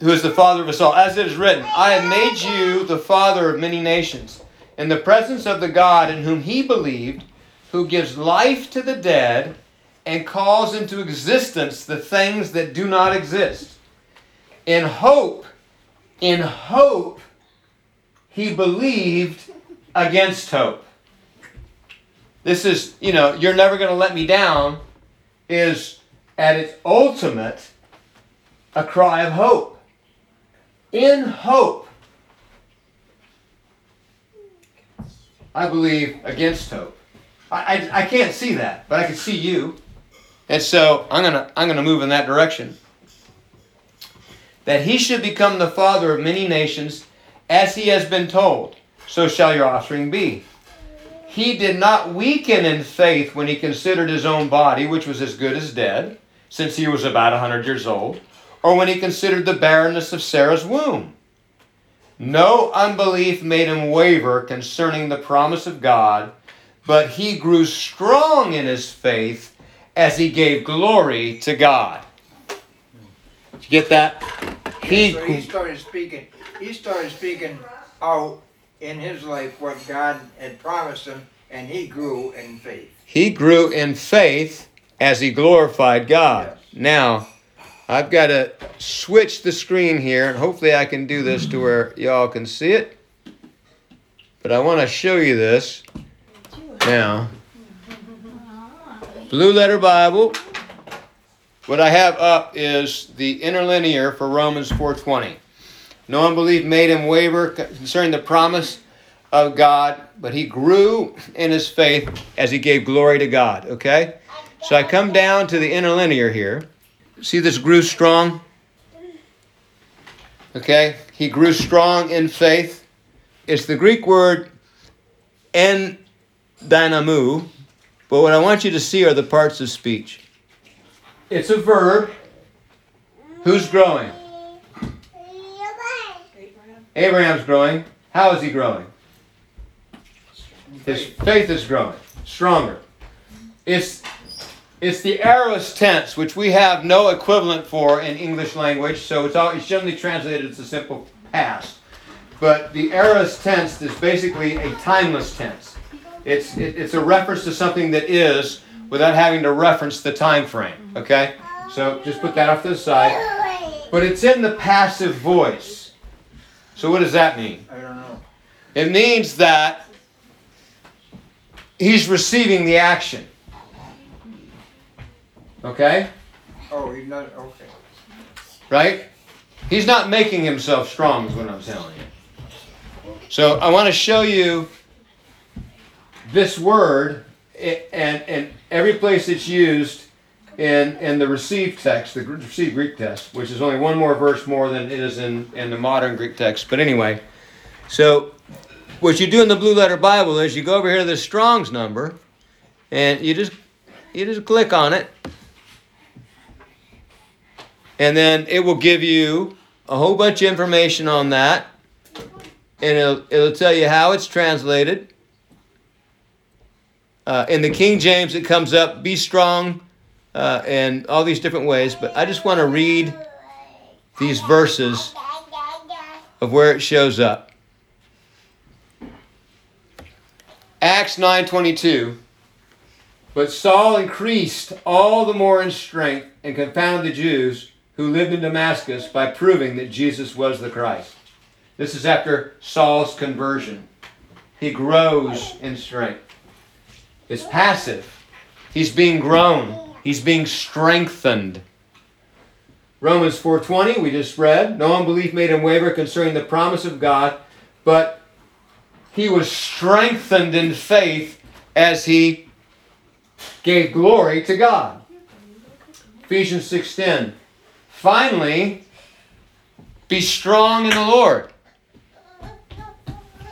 who is the father of us all. As it is written, I have made you the father of many nations, in the presence of the God in whom he believed, who gives life to the dead and calls into existence the things that do not exist. In hope, in hope, he believed against hope. This is, you know, you're never going to let me down, is at its ultimate a cry of hope in hope. I believe against hope. I, I, I, can't see that, but I can see you. And so I'm gonna I'm gonna move in that direction. That he should become the father of many nations, as he has been told, so shall your offspring be. He did not weaken in faith when he considered his own body, which was as good as dead, since he was about a hundred years old or when he considered the barrenness of Sarah's womb. No unbelief made him waver concerning the promise of God, but he grew strong in his faith as he gave glory to God. Did you get that? He, so he started speaking. He started speaking out in his life what God had promised him, and he grew in faith. He grew in faith as he glorified God. Yes. Now, I've got to switch the screen here, and hopefully I can do this to where y'all can see it. But I want to show you this now. Blue Letter Bible. What I have up is the interlinear for Romans 4:20. No unbelief made him waver concerning the promise of God, but he grew in his faith as he gave glory to God. Okay? So I come down to the interlinear here. See this grew strong? Okay? He grew strong in faith. It's the Greek word en dynamu, But what I want you to see are the parts of speech. It's a verb. Who's growing? Abraham. Abraham's growing. How is he growing? His faith is growing, stronger. It's it's the aorist tense, which we have no equivalent for in English language, so it's all it's generally translated as a simple past. But the aorist tense is basically a timeless tense. It's it, it's a reference to something that is without having to reference the time frame. Okay, so just put that off to the side. But it's in the passive voice. So what does that mean? I don't know. It means that he's receiving the action. Okay? Oh, he's not, okay. Right? He's not making himself strong, is what I'm telling you. So I want to show you this word and, and every place it's used in, in the received text, the received Greek text, which is only one more verse more than it is in, in the modern Greek text. But anyway, so what you do in the blue letter Bible is you go over here to the Strong's number and you just you just click on it and then it will give you a whole bunch of information on that and it'll, it'll tell you how it's translated uh, in the king james it comes up be strong uh, and all these different ways but i just want to read these verses of where it shows up acts 9.22 but saul increased all the more in strength and confounded the jews who lived in Damascus by proving that Jesus was the Christ. This is after Saul's conversion. He grows in strength. It's passive. He's being grown. He's being strengthened. Romans 4:20 we just read, no unbelief made him waver concerning the promise of God, but he was strengthened in faith as he gave glory to God. Ephesians 6:10 Finally, be strong in the Lord.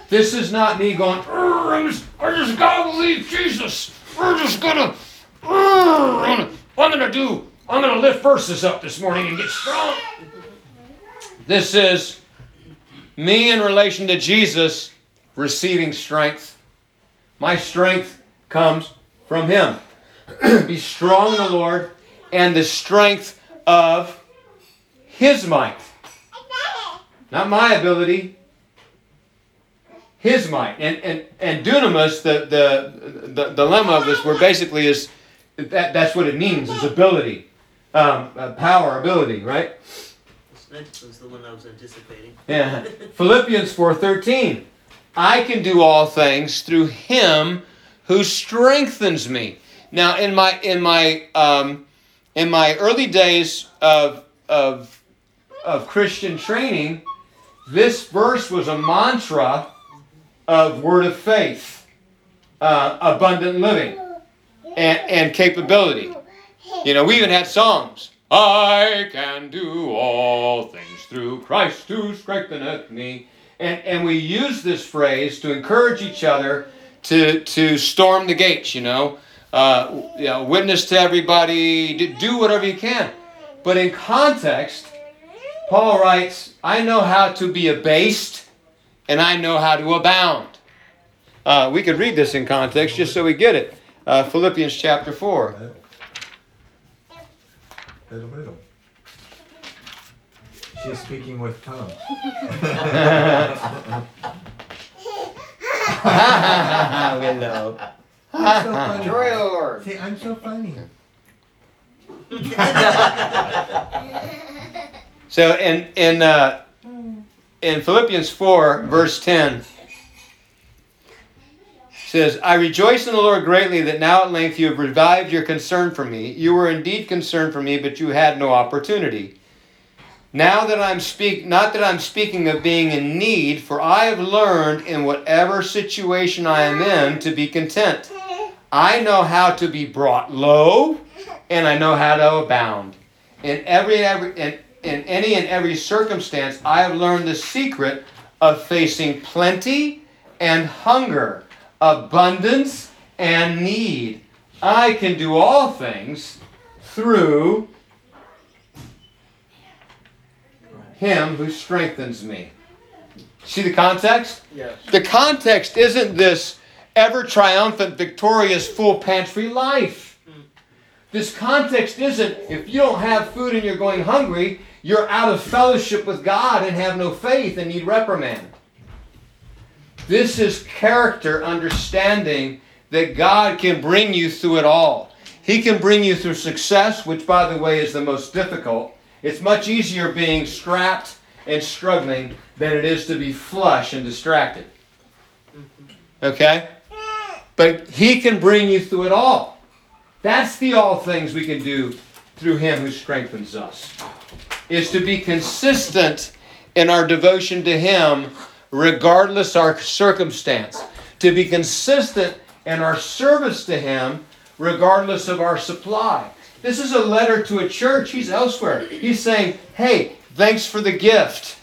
This is not me going, I'm just, I just gotta believe Jesus. We're just gonna, I'm gonna do, I'm gonna lift verses up this morning and get strong. This is me in relation to Jesus receiving strength. My strength comes from Him. be strong in the Lord and the strength of his might. Not my ability. His might. And and, and dunamis, the, the the dilemma of this word basically is that that's what it means, is ability. Um, uh, power, ability, right? This next one's the one I was anticipating. Yeah. Philippians 4:13. I can do all things through him who strengthens me. Now in my in my um, in my early days of of of Christian training, this verse was a mantra of word of faith, uh, abundant living, and, and capability. You know, we even had songs. I can do all things through Christ who strengtheneth me. And, and we use this phrase to encourage each other to, to storm the gates, you know. Uh, you know, witness to everybody, do whatever you can. But in context, Paul writes, I know how to be abased and I know how to abound. Uh, we could read this in context just so we get it. Uh, Philippians chapter 4. Little, little. She's speaking with tongue. Willow. I'm so funny. Joy Lord. See, I'm so funny. So in in uh, in Philippians four verse ten says, "I rejoice in the Lord greatly that now at length you have revived your concern for me. You were indeed concerned for me, but you had no opportunity. Now that I'm speak, not that I'm speaking of being in need, for I have learned in whatever situation I am in to be content. I know how to be brought low, and I know how to abound. In every every in, in any and every circumstance, I have learned the secret of facing plenty and hunger, abundance and need. I can do all things through him who strengthens me. See the context? Yes. The context isn't this ever triumphant, victorious, full pantry life. This context isn't if you don't have food and you're going hungry, you're out of fellowship with God and have no faith and need reprimand. This is character understanding that God can bring you through it all. He can bring you through success, which, by the way, is the most difficult. It's much easier being strapped and struggling than it is to be flush and distracted. Mm-hmm. Okay? But He can bring you through it all. That's the all things we can do through Him who strengthens us. Is to be consistent in our devotion to Him regardless our circumstance. To be consistent in our service to Him regardless of our supply. This is a letter to a church. He's elsewhere. He's saying, hey, thanks for the gift.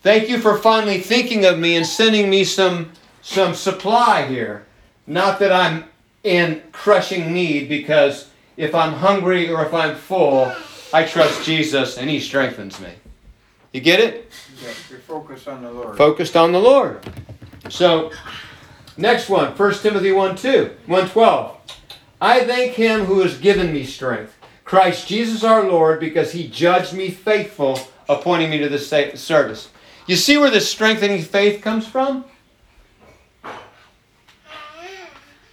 Thank you for finally thinking of me and sending me some, some supply here. Not that I'm in crushing need, because if I'm hungry or if I'm full, I trust Jesus and He strengthens me. You get it? Yes, we focus on the Lord. Focused on the Lord. So, next one, 1 Timothy 1 2, 112. I thank him who has given me strength, Christ Jesus our Lord, because he judged me faithful, appointing me to the service. You see where this strengthening faith comes from?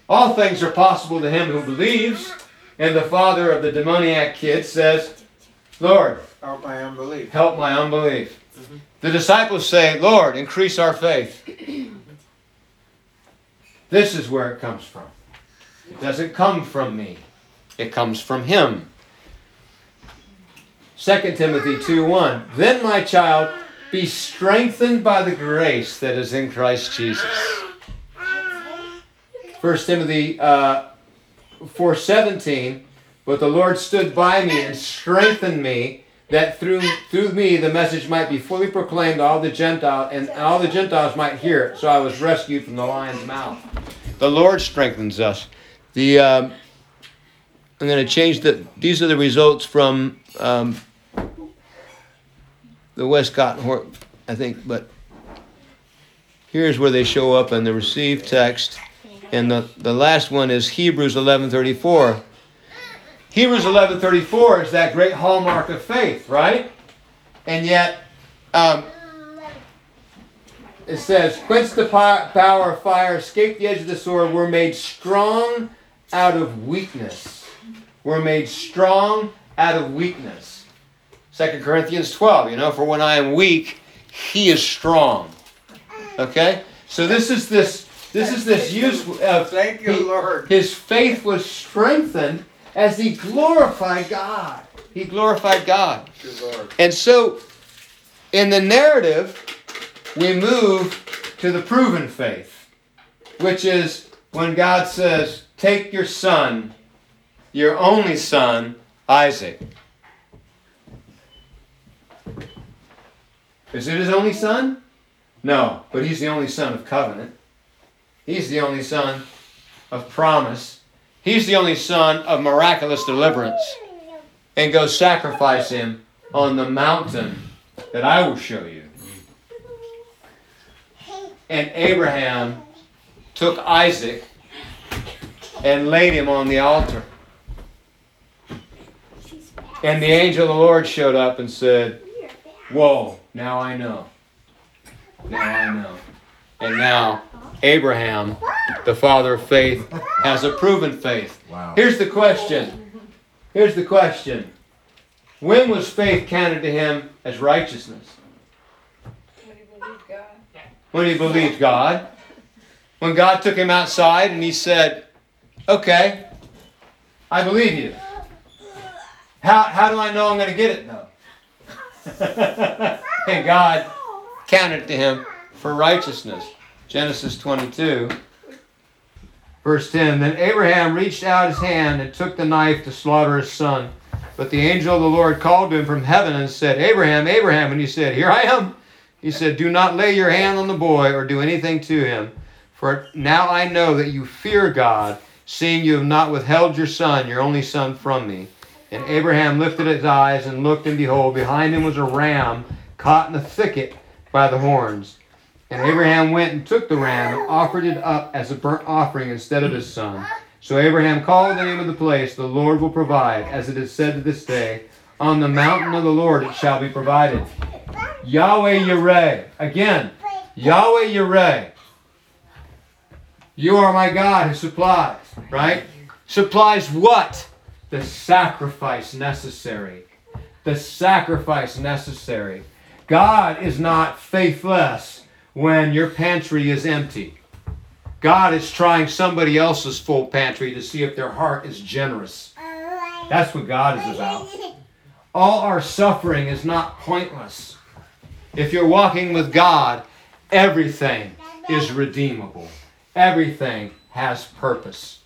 All things are possible to him who believes. And the father of the demoniac kid says, Lord, help my unbelief. Help my unbelief. Mm-hmm. The disciples say, Lord, increase our faith. this is where it comes from. It doesn't come from me, it comes from Him. 2 Timothy 2 1. Then, my child, be strengthened by the grace that is in Christ Jesus. 1 Timothy uh, 4 17. But the Lord stood by me and strengthened me, that through through me the message might be fully proclaimed to all the Gentiles, and all the Gentiles might hear it. So I was rescued from the lion's mouth. The Lord strengthens us. The um, I'm going to change the. These are the results from um, the Westcott, I think, but here's where they show up in the received text, and the the last one is Hebrews 11:34. Hebrews 11:34 is that great hallmark of faith, right? And yet, um, it says, "Quench the power of fire, escape the edge of the sword. We're made strong out of weakness. We're made strong out of weakness." Second Corinthians 12. You know, for when I am weak, He is strong. Okay, so this is this this is this use of thank you, he, Lord. His faith was strengthened as he glorified God. He glorified God. And so, in the narrative, we move to the proven faith, which is when God says, Take your son, your only son, Isaac. Is it his only son? No, but he's the only son of covenant. He's the only son of promise. He's the only son of miraculous deliverance. And go sacrifice him on the mountain that I will show you. And Abraham took Isaac and laid him on the altar. And the angel of the Lord showed up and said, Whoa, now I know. Now I know. And now Abraham, the father of faith, has a proven faith. Wow. Here's the question. Here's the question. When was faith counted to him as righteousness? When he believed God. When he believed God. When God took him outside and he said, Okay, I believe you. How, how do I know I'm going to get it though? and God counted to him for righteousness. Genesis 22, verse 10. Then Abraham reached out his hand and took the knife to slaughter his son. But the angel of the Lord called to him from heaven and said, Abraham, Abraham. And he said, Here I am. He said, Do not lay your hand on the boy or do anything to him. For now I know that you fear God, seeing you have not withheld your son, your only son, from me. And Abraham lifted his eyes and looked, and behold, behind him was a ram caught in the thicket by the horns. And Abraham went and took the ram and offered it up as a burnt offering instead of his son. So Abraham called the name of the place, The Lord will provide, as it is said to this day, On the mountain of the Lord it shall be provided. Yahweh Yireh. Again, Yahweh Yireh. You are my God who supplies, right? Supplies what? The sacrifice necessary. The sacrifice necessary. God is not faithless when your pantry is empty. God is trying somebody else's full pantry to see if their heart is generous. That's what God is about. All our suffering is not pointless. If you're walking with God, everything is redeemable. Everything has purpose.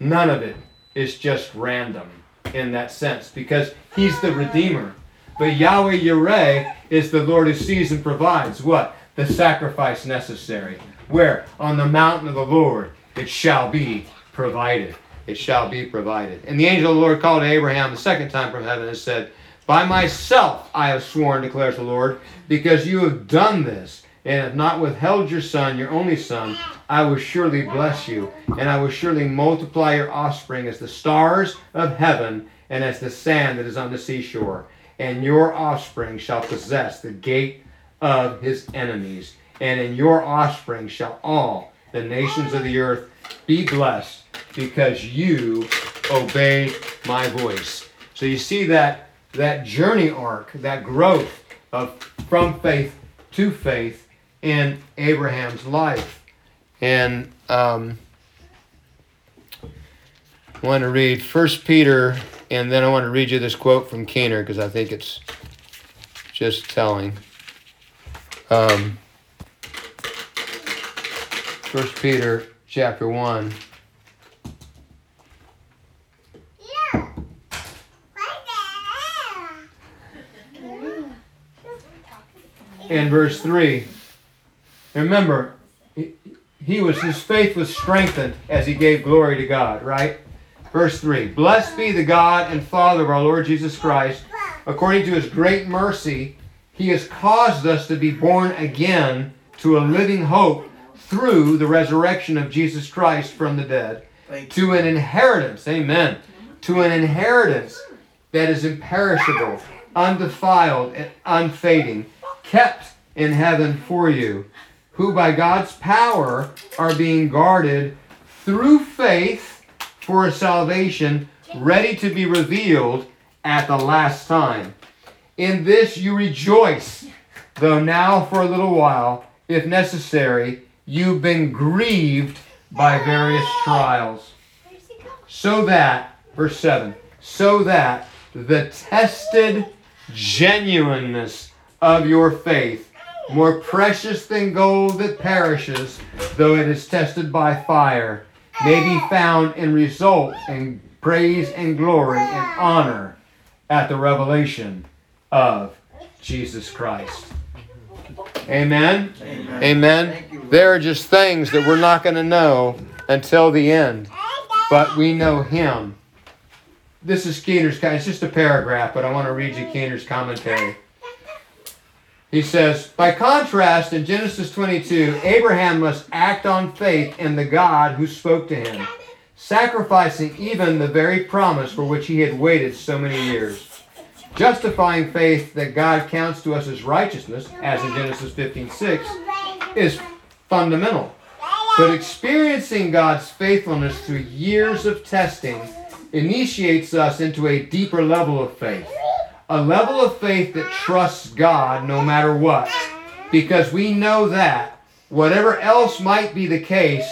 None of it is just random in that sense because He's the Redeemer. But Yahweh Yireh is the Lord who sees and provides what? The sacrifice necessary. Where? On the mountain of the Lord it shall be provided. It shall be provided. And the angel of the Lord called to Abraham the second time from heaven and said, By myself I have sworn, declares the Lord, because you have done this and have not withheld your son, your only son, I will surely bless you, and I will surely multiply your offspring as the stars of heaven and as the sand that is on the seashore. And your offspring shall possess the gate of his enemies, and in your offspring shall all the nations of the earth be blessed, because you obeyed my voice. So you see that that journey arc, that growth of from faith to faith in Abraham's life. And um, I want to read First Peter, and then I want to read you this quote from Keener because I think it's just telling. Um, First Peter chapter one. In verse 3. Remember, he was his faith was strengthened as he gave glory to God, right? Verse 3. Blessed be the God and Father of our Lord Jesus Christ. According to his great mercy, he has caused us to be born again to a living hope through the resurrection of Jesus Christ from the dead, to an inheritance, amen, to an inheritance that is imperishable, undefiled, and unfading, kept in heaven for you who by God's power are being guarded through faith for a salvation ready to be revealed at the last time. In this you rejoice, though now for a little while, if necessary, you've been grieved by various trials. So that, verse 7, so that the tested genuineness of your faith more precious than gold that perishes, though it is tested by fire, may be found in result in praise and glory and honor at the revelation of Jesus Christ. Amen. Amen. Amen. There are just things that we're not going to know until the end, but we know Him. This is Keener's. It's just a paragraph, but I want to read you Keener's commentary. He says, by contrast, in Genesis 22, Abraham must act on faith in the God who spoke to him, sacrificing even the very promise for which he had waited so many years. Justifying faith that God counts to us as righteousness, as in Genesis 15:6, is fundamental. But experiencing God's faithfulness through years of testing initiates us into a deeper level of faith a level of faith that trusts God no matter what. Because we know that whatever else might be the case,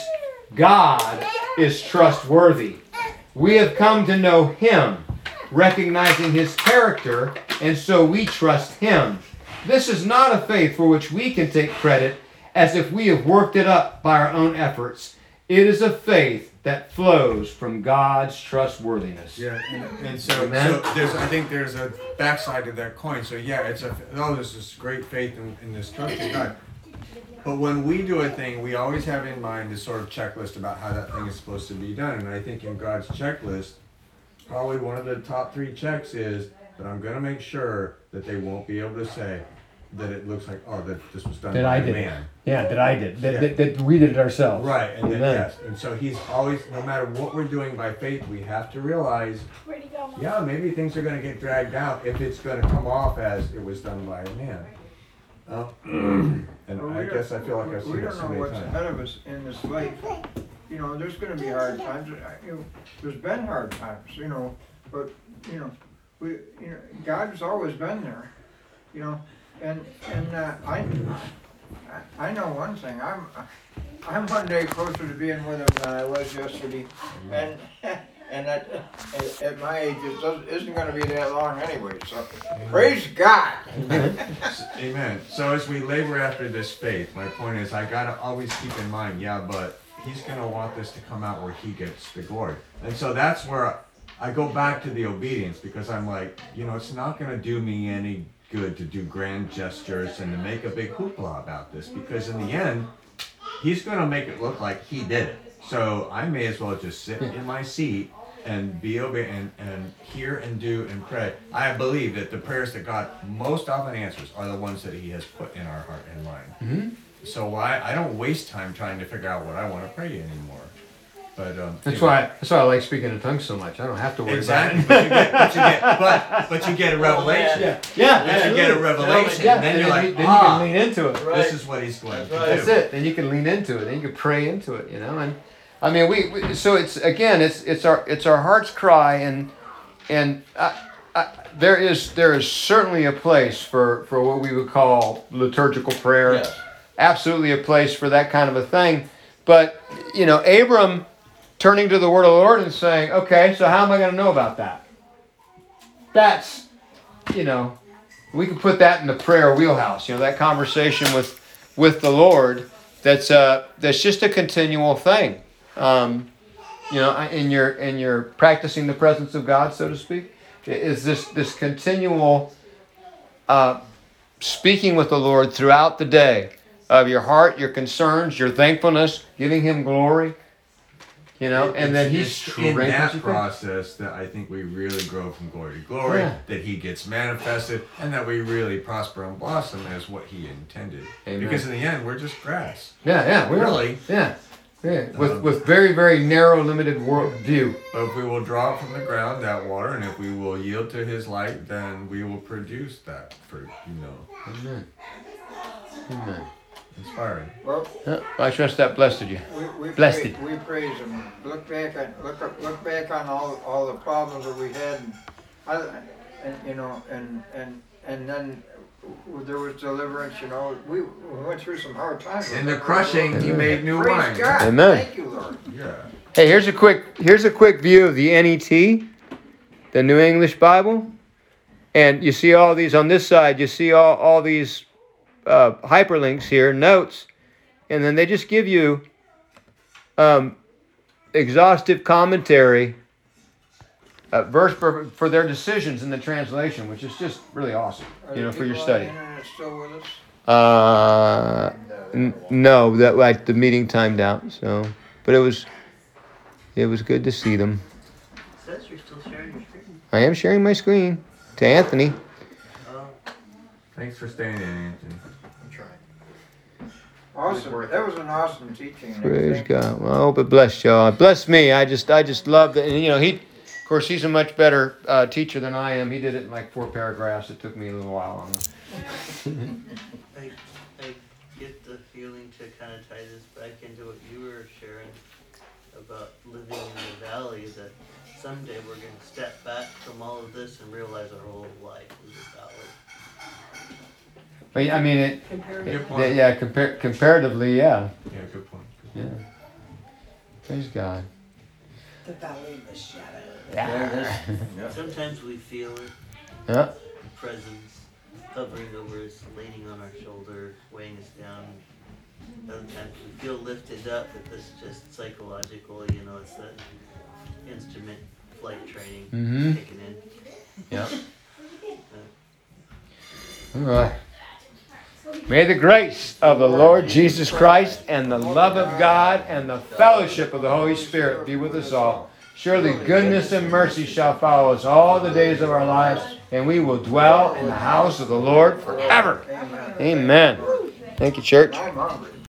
God is trustworthy. We have come to know Him, recognizing His character, and so we trust Him. This is not a faith for which we can take credit as if we have worked it up by our own efforts. It is a faith that flows from God's trustworthiness. Yeah, and, and so, so, there's I think there's a backside to that coin. So yeah, it's a oh this is great faith in, in this trust in God. But when we do a thing, we always have in mind this sort of checklist about how that thing is supposed to be done. And I think in God's checklist, probably one of the top three checks is that I'm going to make sure that they won't be able to say that it looks like, oh, that this was done That by I a did it. man. Yeah, that I did. That, Yeah. that, that we did it ourselves. Right, and then, Amen. yes, and so he's always, no matter what we're doing by faith, we have to realize, Where'd he go, Mom? yeah, maybe things are going to get dragged out if it's going to come off as it was done by a man. Uh, and Well, we I don't- guess I feel like I've We seen it don't know many what's times. ahead of us in this life. You know, there's gonna be hard times, I- you know, there's been hard times, you know, but, you know, we, you know, God's always been there, you know, and, and, uh, I, I I know one thing, I'm, I'm one day closer to being with him than I was yesterday, and, and at, at, at my age, it doesn't, isn't gonna be that long anyway, so, praise God! Amen. So as we labor after this faith, my point is I gotta always keep in mind, yeah, but he's gonna want this to come out where he gets the glory. And so that's where I go back to the obedience because I'm like, you know, it's not gonna do me any good to do grand gestures and to make a big hoopla about this because in the end, he's gonna make it look like he did it. So I may as well just sit in my seat and be obedient and, and hear and do and pray. I believe that the prayers that God most often answers are the ones that He has put in our heart and mind. So I, I don't waste time trying to figure out what I want to pray anymore. But um, That's you know, why that's why I like speaking in tongues so much. I don't have to worry exactly. about it. But you get, but you get, but but you get a revelation. Yeah, yeah. But you get a revelation, Yeah, and then and you're then, like, you, then ah, you can lean into it. this is what He's going to do. That's it. Then you can lean into it. Then you can pray into it. You know, and I mean, we, we so it's again, it's it's our it's our heart's cry, and and I, I, there is there is certainly a place for for what we would call liturgical prayer. Yes. Absolutely a place for that kind of a thing. But you know, Abram turning to the word of the Lord and saying, "Okay, so how am I going to know about that?" That's you know, we can put that in the prayer wheelhouse. You know, that conversation with with the Lord. That's uh that's just a continual thing. Um, you know, in your in your practicing the presence of God, so to speak, is this this continual uh, speaking with the Lord throughout the day of your heart, your concerns, your thankfulness, giving Him glory. You know, and then He's in that process that I think we really grow from glory to glory, Yeah. that He gets manifested, and that we really prosper and blossom as what He intended. Amen. Because in the end, we're just grass. Yeah, yeah, we're Really? Yeah, yeah. With Um, with very very narrow, limited world view. But if we will draw from the ground that water, and if we will yield to His light, then we will produce that fruit. You know, Amen. Amen. inspiring. Well, I trust that blessed you. We, we, Blessed. praise, we praise him. Look back on look up, look back on all all the problems that we had, and, and you know, and and and then there was deliverance. You know, we, we went through some hard times. In the crushing, He made new Praise wine. God. Amen. Thank you, Lord. Yeah. Hey, here's a quick here's a quick view of the NET, the New English Bible, and you see all these on this side. You see all all these uh, hyperlinks here, notes, and then they just give you um, exhaustive commentary, uh, verse for, for their decisions in the translation, which is just really awesome. Are You know, for your study. the internet still with us? Uh, n- no, that like the meeting timed out. So, but it was, it was good to see them. says you're still sharing your screen. I am sharing my screen to Anthony. Oh, Thanks for staying in, Anthony. I'm trying. Awesome. That was an awesome teaching. Praise God. Well, I hope it blessed y'all. It blessed me. I just, I just love that. And you know, he, of course, he's a much better uh, teacher than I am. He did it in like four paragraphs. It took me a little while. On I, I get the feeling to kind of tie this back into what you were sharing about living in the valley, that someday we're going to step back from all of this and realize our whole life is a valley. but I mean, it, Compared Good it yeah, compar- comparatively, yeah, Yeah, good point. yeah. Praise God. the valley of the shadow. Yeah. Sometimes we feel it, Yeah. the presence hovering over us, leaning on our shoulder, weighing us down. Other times we feel lifted up, but this is just psychological, you know, it's that instrument flight training Mhm. kicking in. Yeah. All right. May the grace of the Lord Jesus Christ and the love of God and the fellowship of the Holy Spirit be with us all. Surely goodness and mercy shall follow us all the days of our lives, and we will dwell in the house of the Lord forever. Amen. Amen. Thank you, church.